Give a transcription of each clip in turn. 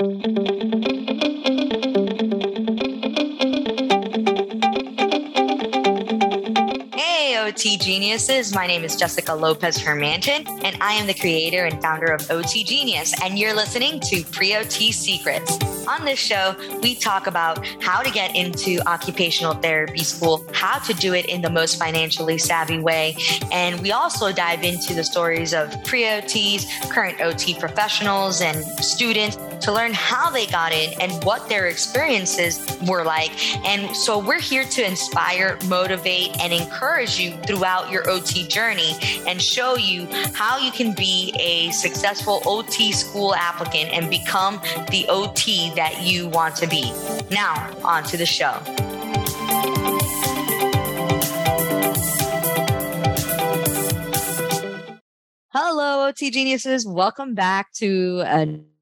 Hey, OT geniuses. My name is Jessica Lopez Hermanton, and I am the creator and founder of OT Genius. And you're listening to Pre OT Secrets. On this show, we talk about how to get into occupational therapy school, how to do it in the most financially savvy way. And we also dive into the stories of pre OTs, current OT professionals, and students to learn how they got in and what their experiences were like. And so we're here to inspire, motivate, and encourage you throughout your OT journey and show you how you can be a successful OT school applicant and become the OT that you want to be. Now, on to the show. Hello, OT geniuses. Welcome back to a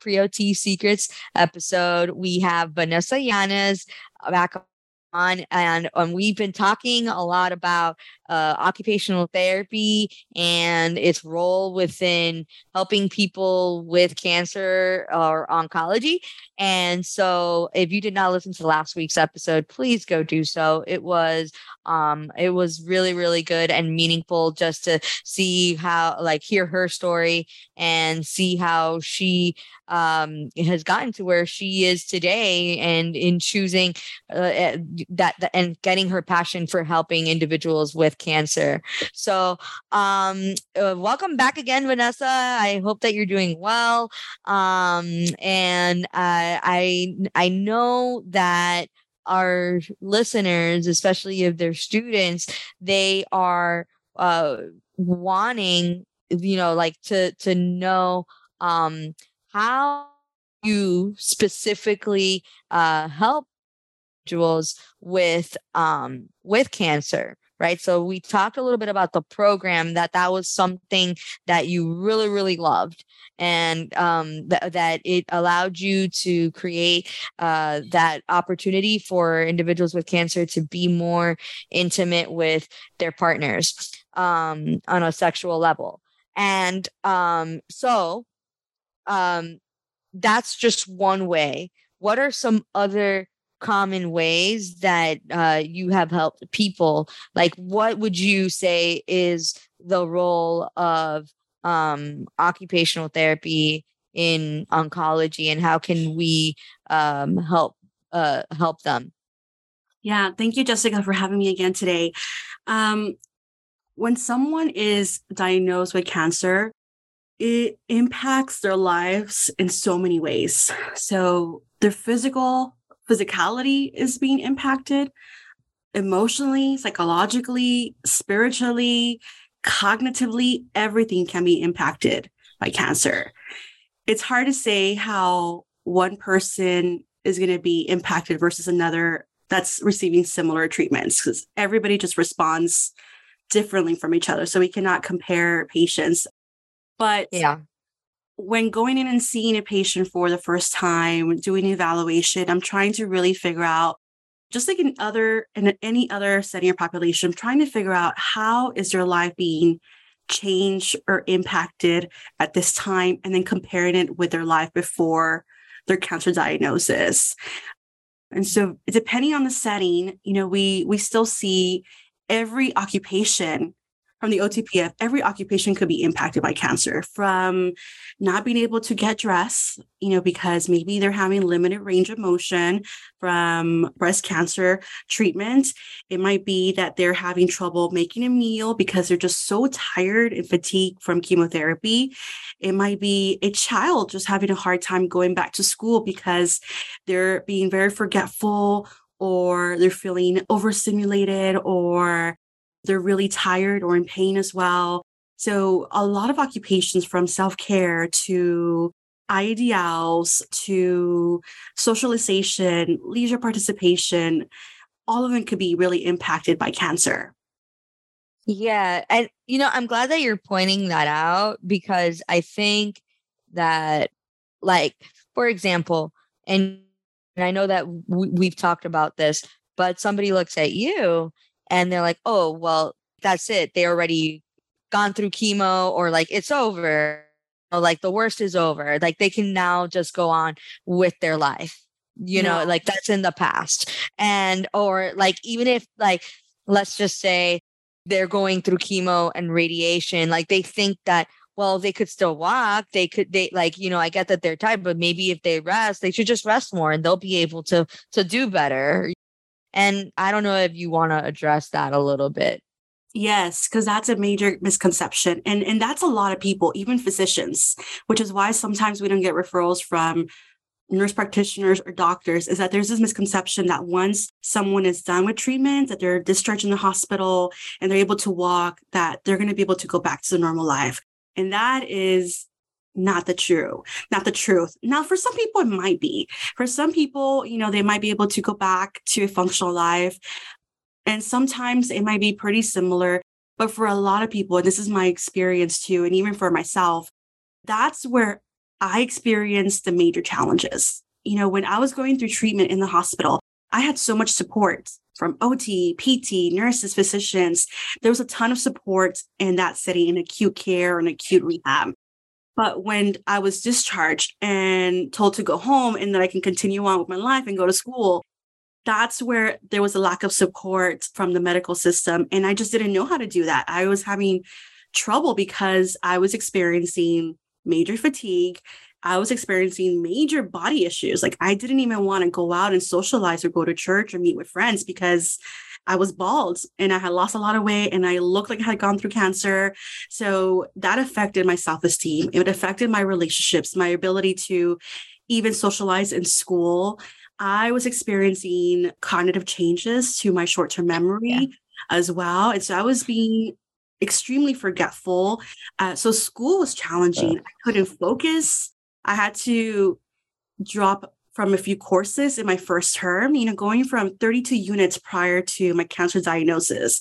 pre OT Secrets episode. We have Vanessa Yanez back on and um, we've been talking a lot about uh, occupational therapy and its role within helping people with cancer or oncology. And so if you did not listen to last week's episode please go do so. It was um it was really really good and meaningful just to see how like hear her story and see how she um has gotten to where she is today and in choosing uh, eh, that, that and getting her passion for helping individuals with cancer. So, um, uh, welcome back again, Vanessa. I hope that you're doing well. Um, and uh, I I know that our listeners, especially if they're students, they are uh, wanting, you know, like to to know um, how you specifically uh, help individuals with um, with cancer right? So we talked a little bit about the program that that was something that you really really loved. And um, th- that it allowed you to create uh, that opportunity for individuals with cancer to be more intimate with their partners um, on a sexual level. And um, so um, that's just one way. What are some other common ways that uh, you have helped people? Like what would you say is the role of um, occupational therapy in oncology and how can we um, help uh, help them? Yeah thank you jessica for having me again today. Um, when someone is diagnosed with cancer it impacts their lives in so many ways. So their physical physicality is being impacted emotionally, psychologically, spiritually, cognitively, everything can be impacted by cancer. It's hard to say how one person is going to be impacted versus another that's receiving similar treatments because everybody just responds differently from each other. So we cannot compare patients. But yeah when going in and seeing a patient for the first time, doing evaluation, I'm trying to really figure out, just like in other in any other setting or population, I'm trying to figure out how is their life being changed or impacted at this time, and then comparing it with their life before their cancer diagnosis. And so, depending on the setting, you know, we we still see every occupation from the OTPF, every occupation could be impacted by cancer from not being able to get dressed, you know, because maybe they're having limited range of motion from breast cancer treatment. It might be that they're having trouble making a meal because they're just so tired and fatigued from chemotherapy. It might be a child just having a hard time going back to school because they're being very forgetful or they're feeling overstimulated or they're really tired or in pain as well. So, a lot of occupations from self care to IADLs to socialization, leisure participation, all of them could be really impacted by cancer. Yeah. And, you know, I'm glad that you're pointing that out because I think that, like, for example, and, and I know that w- we've talked about this, but somebody looks at you and they're like, oh, well, that's it. They already gone through chemo or like it's over. or like the worst is over. Like they can now just go on with their life. You know, like that's in the past. And or like even if like let's just say they're going through chemo and radiation, like they think that well they could still walk they could they like you know i get that they're tired but maybe if they rest they should just rest more and they'll be able to to do better and i don't know if you want to address that a little bit Yes, because that's a major misconception. And and that's a lot of people, even physicians, which is why sometimes we don't get referrals from nurse practitioners or doctors is that there's this misconception that once someone is done with treatment that they're discharged in the hospital and they're able to walk that they're going to be able to go back to the normal life and that is not the true not the truth now for some people it might be for some people you know they might be able to go back to a functional life and sometimes it might be pretty similar. But for a lot of people, and this is my experience too, and even for myself, that's where I experienced the major challenges. You know, when I was going through treatment in the hospital, I had so much support from OT, PT, nurses, physicians. There was a ton of support in that setting in acute care and acute rehab. But when I was discharged and told to go home and that I can continue on with my life and go to school, that's where there was a lack of support from the medical system. And I just didn't know how to do that. I was having trouble because I was experiencing major fatigue. I was experiencing major body issues. Like I didn't even want to go out and socialize or go to church or meet with friends because I was bald and I had lost a lot of weight and I looked like I had gone through cancer. So that affected my self esteem. It affected my relationships, my ability to even socialize in school. I was experiencing cognitive changes to my short term memory yeah. as well. And so I was being extremely forgetful. Uh, so school was challenging. I couldn't focus. I had to drop from a few courses in my first term, you know, going from 32 units prior to my cancer diagnosis.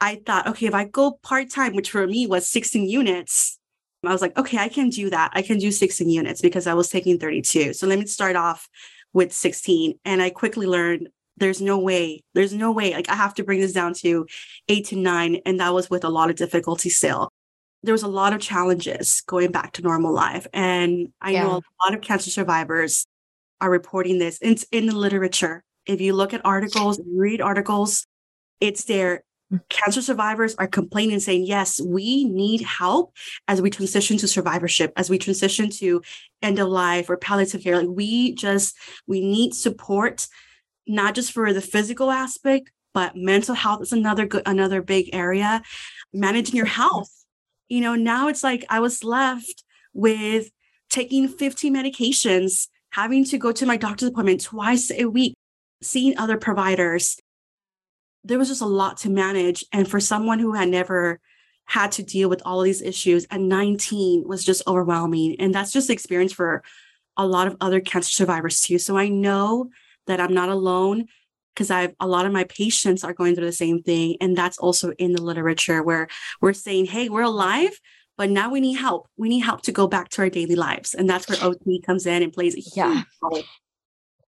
I thought, okay, if I go part time, which for me was 16 units, I was like, okay, I can do that. I can do 16 units because I was taking 32. So let me start off with 16 and i quickly learned there's no way there's no way like i have to bring this down to eight to nine and that was with a lot of difficulty still there was a lot of challenges going back to normal life and i yeah. know a lot of cancer survivors are reporting this. It's in the literature. If you look at articles read articles it's there. Hmm. Cancer survivors are complaining saying yes we need help as we transition to survivorship as we transition to end of life or palliative care. Like we just we need support not just for the physical aspect but mental health is another good another big area. Managing your health. You know now it's like i was left with taking 15 medications having to go to my doctor's appointment twice a week seeing other providers there was just a lot to manage. And for someone who had never had to deal with all of these issues at 19 was just overwhelming. And that's just the experience for a lot of other cancer survivors too. So I know that I'm not alone because I've a lot of my patients are going through the same thing. And that's also in the literature where we're saying, hey, we're alive, but now we need help. We need help to go back to our daily lives. And that's where OT comes in and plays a huge yeah. role.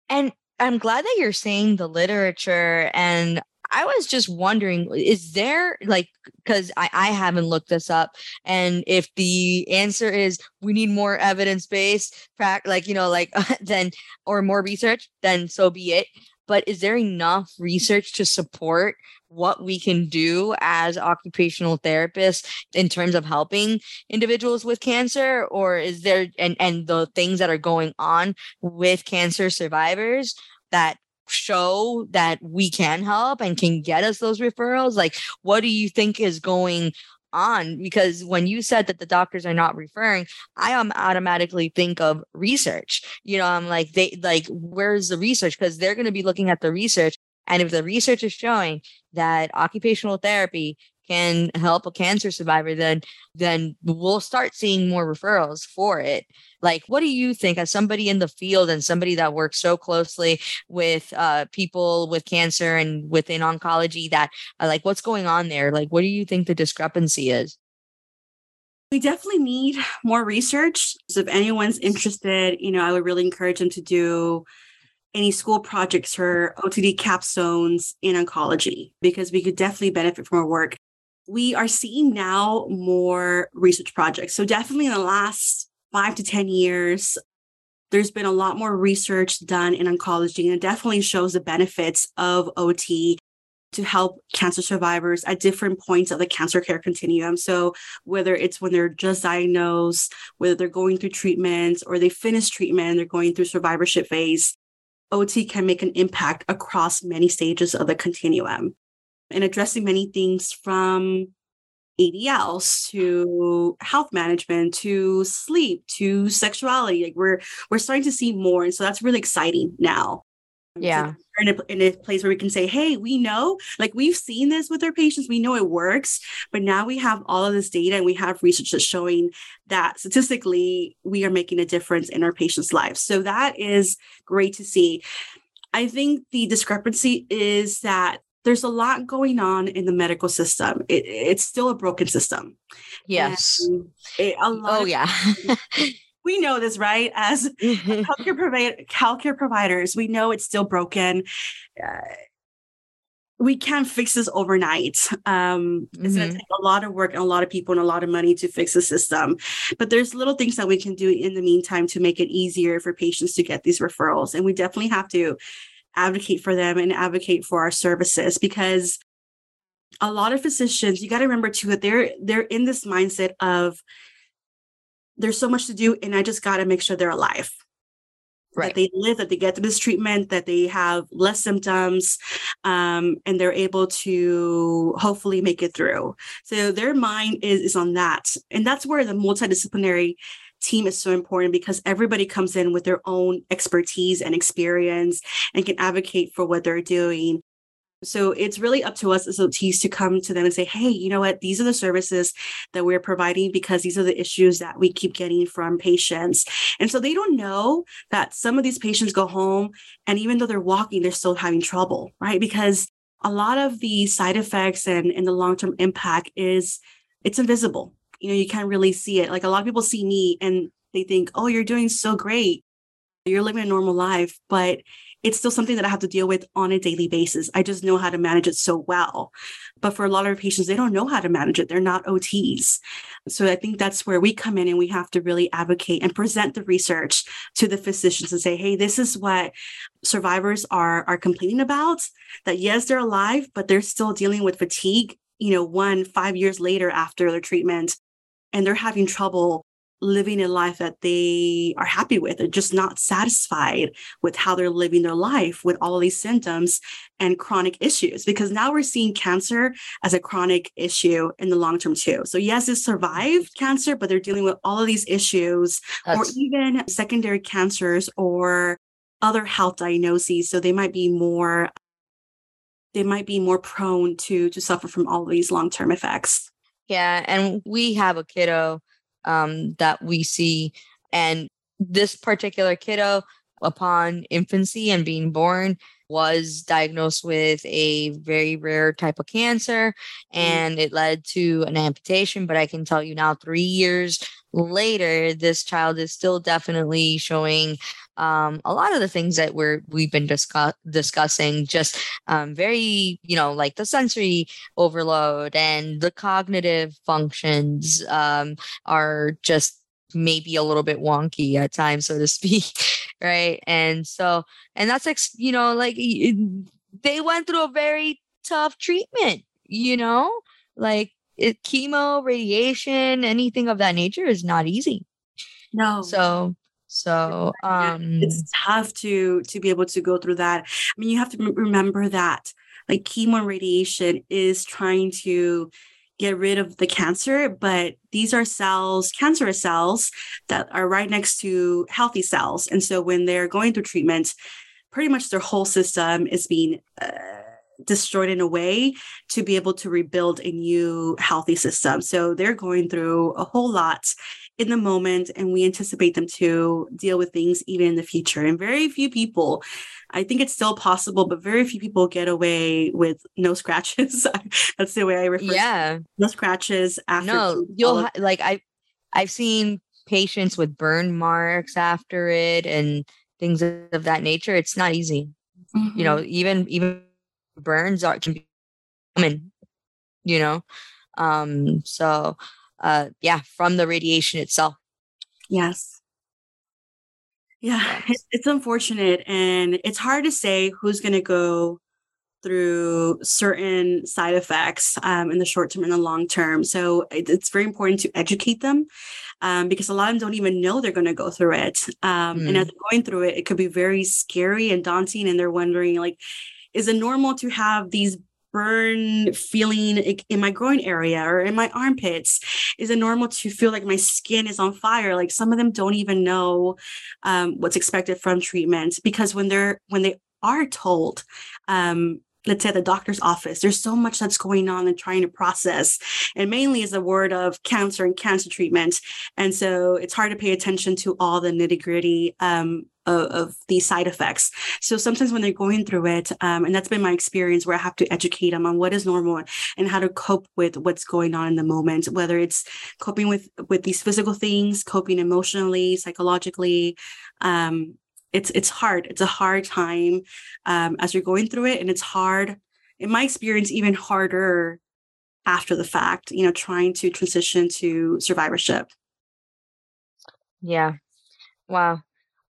And I'm glad that you're saying the literature and I was just wondering, is there like, because I, I haven't looked this up, and if the answer is we need more evidence based, like, you know, like, then, or more research, then so be it. But is there enough research to support what we can do as occupational therapists in terms of helping individuals with cancer or is there and and the things that are going on with cancer survivors that show that we can help and can get us those referrals? Like, what do you think is going on? Because when you said that the doctors are not referring, I am automatically think of research. You know, I'm like, they like, where's the research? Because they're going to be looking at the research. And if the research is showing that occupational therapy can help a cancer survivor, then then we'll start seeing more referrals for it. Like, what do you think as somebody in the field and somebody that works so closely with uh, people with cancer and within oncology that uh, like what's going on there? Like, what do you think the discrepancy is? We definitely need more research. So if anyone's interested, you know, I would really encourage them to do any school projects or OTD capstones in oncology because we could definitely benefit from our work we are seeing now more research projects. So, definitely in the last five to 10 years, there's been a lot more research done in oncology, and it definitely shows the benefits of OT to help cancer survivors at different points of the cancer care continuum. So, whether it's when they're just diagnosed, whether they're going through treatments or they finish treatment, they're going through survivorship phase, OT can make an impact across many stages of the continuum and addressing many things from ADLs to health management to sleep to sexuality. Like we're we're starting to see more, and so that's really exciting now. Yeah, in a, in a place where we can say, "Hey, we know, like we've seen this with our patients, we know it works, but now we have all of this data and we have research that's showing that statistically we are making a difference in our patients' lives." So that is great to see. I think the discrepancy is that there's a lot going on in the medical system. It, it's still a broken system. Yes. It, oh, yeah. we know this, right? As healthcare, provi- healthcare providers, we know it's still broken. Uh, we can't fix this overnight. Um, mm-hmm. It's going to take a lot of work and a lot of people and a lot of money to fix the system. But there's little things that we can do in the meantime to make it easier for patients to get these referrals. And we definitely have to advocate for them and advocate for our services because a lot of physicians you got to remember too that they're they're in this mindset of there's so much to do and i just got to make sure they're alive. Right. that they live that they get to this treatment that they have less symptoms um, and they're able to hopefully make it through. So their mind is, is on that. And that's where the multidisciplinary team is so important because everybody comes in with their own expertise and experience and can advocate for what they're doing. So it's really up to us as OTs to come to them and say, hey, you know what? These are the services that we're providing because these are the issues that we keep getting from patients. And so they don't know that some of these patients go home and even though they're walking, they're still having trouble, right? Because a lot of the side effects and, and the long-term impact is it's invisible you know, you can't really see it. Like a lot of people see me and they think, oh, you're doing so great. You're living a normal life, but it's still something that I have to deal with on a daily basis. I just know how to manage it so well. But for a lot of patients, they don't know how to manage it. They're not OTs. So I think that's where we come in and we have to really advocate and present the research to the physicians and say, hey, this is what survivors are, are complaining about. That yes, they're alive, but they're still dealing with fatigue, you know, one, five years later after their treatment and they're having trouble living a life that they are happy with they're just not satisfied with how they're living their life with all of these symptoms and chronic issues because now we're seeing cancer as a chronic issue in the long term too. So yes it survived cancer but they're dealing with all of these issues That's- or even secondary cancers or other health diagnoses. So they might be more they might be more prone to to suffer from all of these long term effects yeah, and we have a kiddo um, that we see, and this particular kiddo, upon infancy and being born, was diagnosed with a very rare type of cancer, mm. and it led to an amputation. But I can tell you now, three years later, this child is still definitely showing um, a lot of the things that we're we've been discuss- discussing just um, very you know like the sensory overload and the cognitive functions um, are just maybe a little bit wonky at times so to speak right? And so and that's like you know like they went through a very tough treatment you know? Like it, chemo radiation anything of that nature is not easy. No. So so um it's tough to to be able to go through that. I mean, you have to remember that like chemo and radiation is trying to get rid of the cancer, but these are cells, cancerous cells that are right next to healthy cells. And so when they're going through treatment, pretty much their whole system is being uh, destroyed in a way to be able to rebuild a new healthy system. So they're going through a whole lot in the moment and we anticipate them to deal with things even in the future. And very few people, I think it's still possible, but very few people get away with no scratches. That's the way I refer. To it. Yeah, no scratches after. No, you'll ha- like I, I've seen patients with burn marks after it and things of that nature. It's not easy. Mm-hmm. You know, mm-hmm. even even burns are can be common. You know, Um, so uh, yeah, from the radiation itself. Yes. Yeah, it's unfortunate. And it's hard to say who's going to go through certain side effects um, in the short term and the long term. So it's very important to educate them um, because a lot of them don't even know they're going to go through it. Um, mm. And as they're going through it, it could be very scary and daunting. And they're wondering, like, is it normal to have these burn feeling in my groin area or in my armpits? Is it normal to feel like my skin is on fire? Like some of them don't even know um, what's expected from treatment because when they're when they are told um, let's say the doctor's office. There's so much that's going on and trying to process and mainly is the word of cancer and cancer treatment. And so it's hard to pay attention to all the nitty gritty um, of, of, these side effects. So sometimes when they're going through it um, and that's been my experience where i have to educate them on what is normal and how to cope with what's going on in the moment whether it's coping with with these physical things coping emotionally psychologically um, it's it's hard. It's a hard time um, as you're going through it, and it's hard. In my experience, even harder after the fact. You know, trying to transition to survivorship. Yeah. Wow.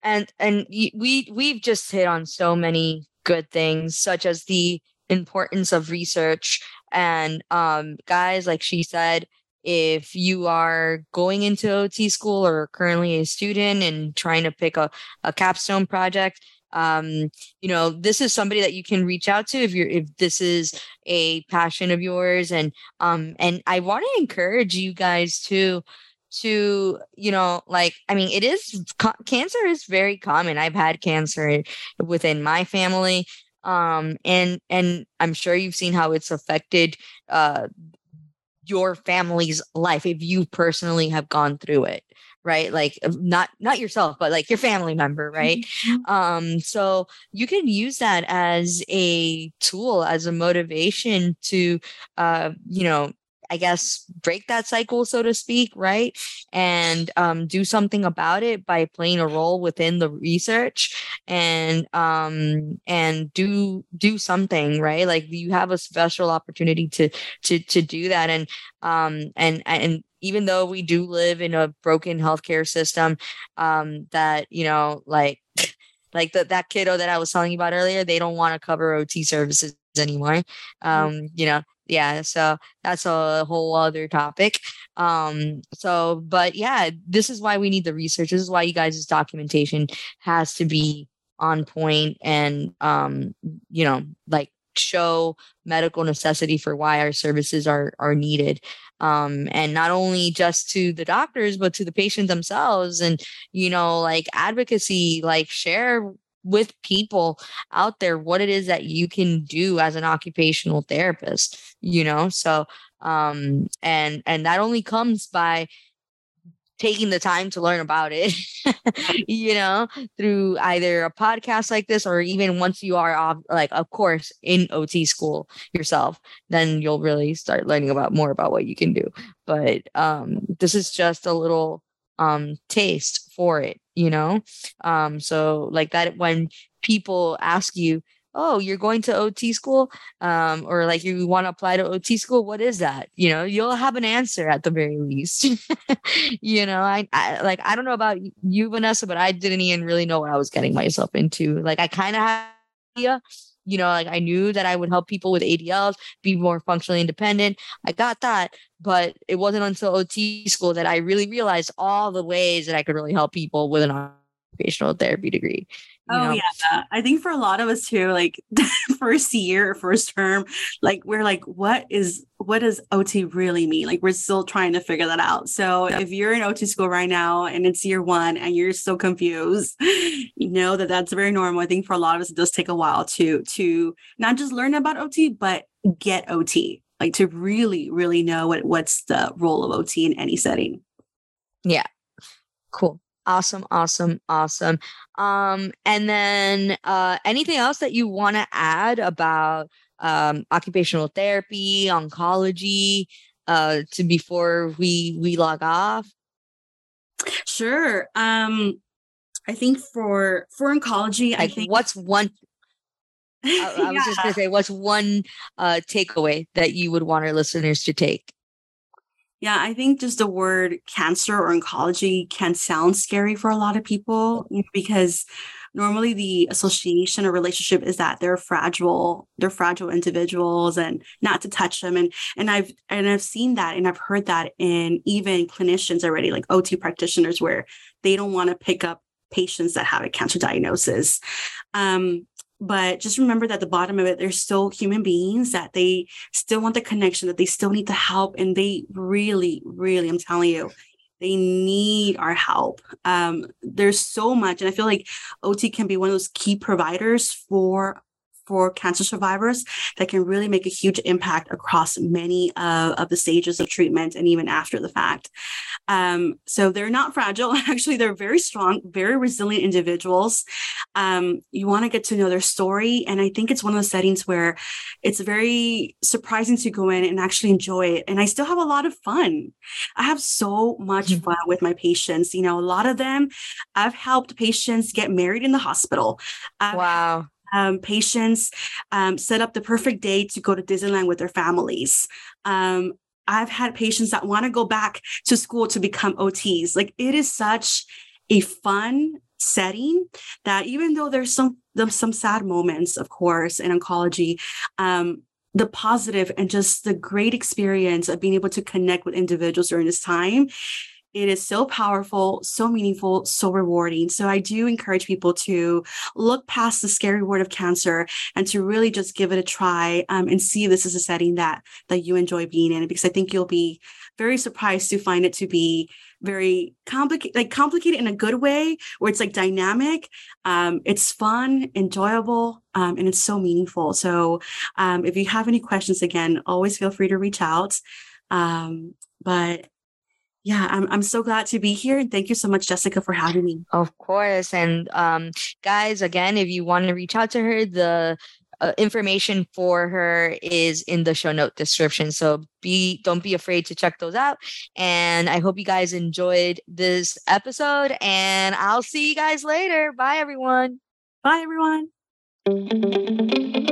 And and we we've just hit on so many good things, such as the importance of research and um guys like she said if you are going into OT school or currently a student and trying to pick a, a capstone project, um, you know, this is somebody that you can reach out to if you're if this is a passion of yours. And um, and I want to encourage you guys to to you know like i mean it is cancer is very common i've had cancer within my family um and and i'm sure you've seen how it's affected uh your family's life if you personally have gone through it right like not not yourself but like your family member right mm-hmm. um so you can use that as a tool as a motivation to uh you know I guess, break that cycle, so to speak, right? And um, do something about it by playing a role within the research and um, and do do something, right? Like you have a special opportunity to to to do that, and um, and and even though we do live in a broken healthcare system, um, that you know, like like the, that kiddo that I was telling you about earlier, they don't want to cover OT services anymore. Mm. Um, you know, yeah so that's a whole other topic. Um so but yeah this is why we need the research. This is why you guys' documentation has to be on point and um you know like show medical necessity for why our services are are needed. Um and not only just to the doctors but to the patients themselves and you know like advocacy like share with people out there what it is that you can do as an occupational therapist you know? So um and and that only comes by taking the time to learn about it you know through either a podcast like this or even once you are off like of course in ot school yourself then you'll really start learning about more about what you can do. But um this is just a little um taste for it you know? Um so like that when people ask you oh you're going to ot school? Um or like you want to apply to ot school what is that? You know you'll have an answer at the very least. You know I, I, like i don't know about you vanessa but i didn't even really know what i was getting myself into. Like i kind of had idea you know, like I knew that I would help people with ADLs be more functionally independent. I got that, but it wasn't until OT school that I really realized all the ways that I could really help people with an occupational therapy degree. Oh know? yeah. I think for a lot of us too, like first year, first term, like we're like, what is what does OT really mean? Like we're still trying to figure that out. So if you're in OT school right now and it's year one and you're so confused, you know that that's very normal. I think for a lot of us, it does take a while to to not just learn about OT, but get OT, like to really, really know what what's the role of OT in any setting. Yeah. Cool. Awesome, awesome, awesome. Um, and then uh, anything else that you want to add about um, occupational therapy, oncology, uh, to before we we log off? Sure. Um, I think for for oncology, like I think what's one. I, I yeah. was just gonna say, what's one uh, takeaway that you would want our listeners to take? Yeah, I think just the word cancer or oncology can sound scary for a lot of people because normally the association or relationship is that they're fragile they're fragile individuals and not to touch them and and i've and i've seen that and i've heard that in even clinicians already like ot practitioners where they don't want to pick up patients that have a cancer diagnosis. Um, but just remember that at the bottom of it they're still human beings that they still want the connection that they still need the help and they really really i'm telling you they need our help. Um, there's so much, and I feel like OT can be one of those key providers for for cancer survivors that can really make a huge impact across many uh, of the stages of treatment and even after the fact. Um, so they're not fragile. Actually, they're very strong, very resilient individuals. Um, you want to get to know their story. And I think it's one of the settings where it's very surprising to go in and actually enjoy it. And I still have a lot of fun. I have so much mm-hmm. fun with my patients. You know, a lot of them, I've helped patients get married in the hospital. I've wow um, patients um, set up the perfect day to go to Disneyland with their families. Um, I've had patients that want to go back to school to become OTs. Like it is such a fun setting that even though there's some there's some sad moments, of course, in oncology, um, the positive and just the great experience of being able to connect with individuals during this time it is so powerful, so meaningful, so rewarding. So I do encourage people to look past the scary word of cancer and to really just give it a try um, and see if this is a setting that that you enjoy being in. Because I think you'll be very surprised to find it to be very complicated, like complicated in a good way, where it's like dynamic. Um, it's fun, enjoyable, um, and it's so meaningful. So um, if you have any questions, again, always feel free to reach out. Um, but yeah, I'm I'm so glad to be here and thank you so much Jessica for having me. Of course. And um guys, again, if you want to reach out to her, the uh, information for her is in the show note description. So be don't be afraid to check those out. And I hope you guys enjoyed this episode and I'll see you guys later. Bye everyone. Bye everyone.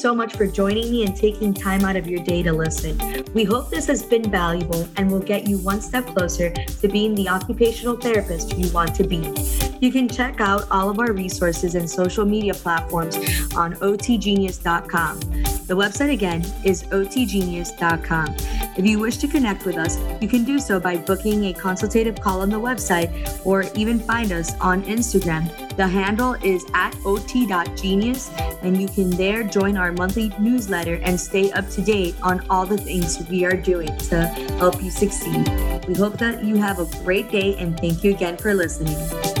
So much for joining me and taking time out of your day to listen. We hope this has been valuable and will get you one step closer to being the occupational therapist you want to be. You can check out all of our resources and social media platforms on otgenius.com. The website again is otgenius.com. If you wish to connect with us, you can do so by booking a consultative call on the website or even find us on Instagram. The handle is at ot.genius, and you can there join our monthly newsletter and stay up to date on all the things we are doing to help you succeed. We hope that you have a great day and thank you again for listening.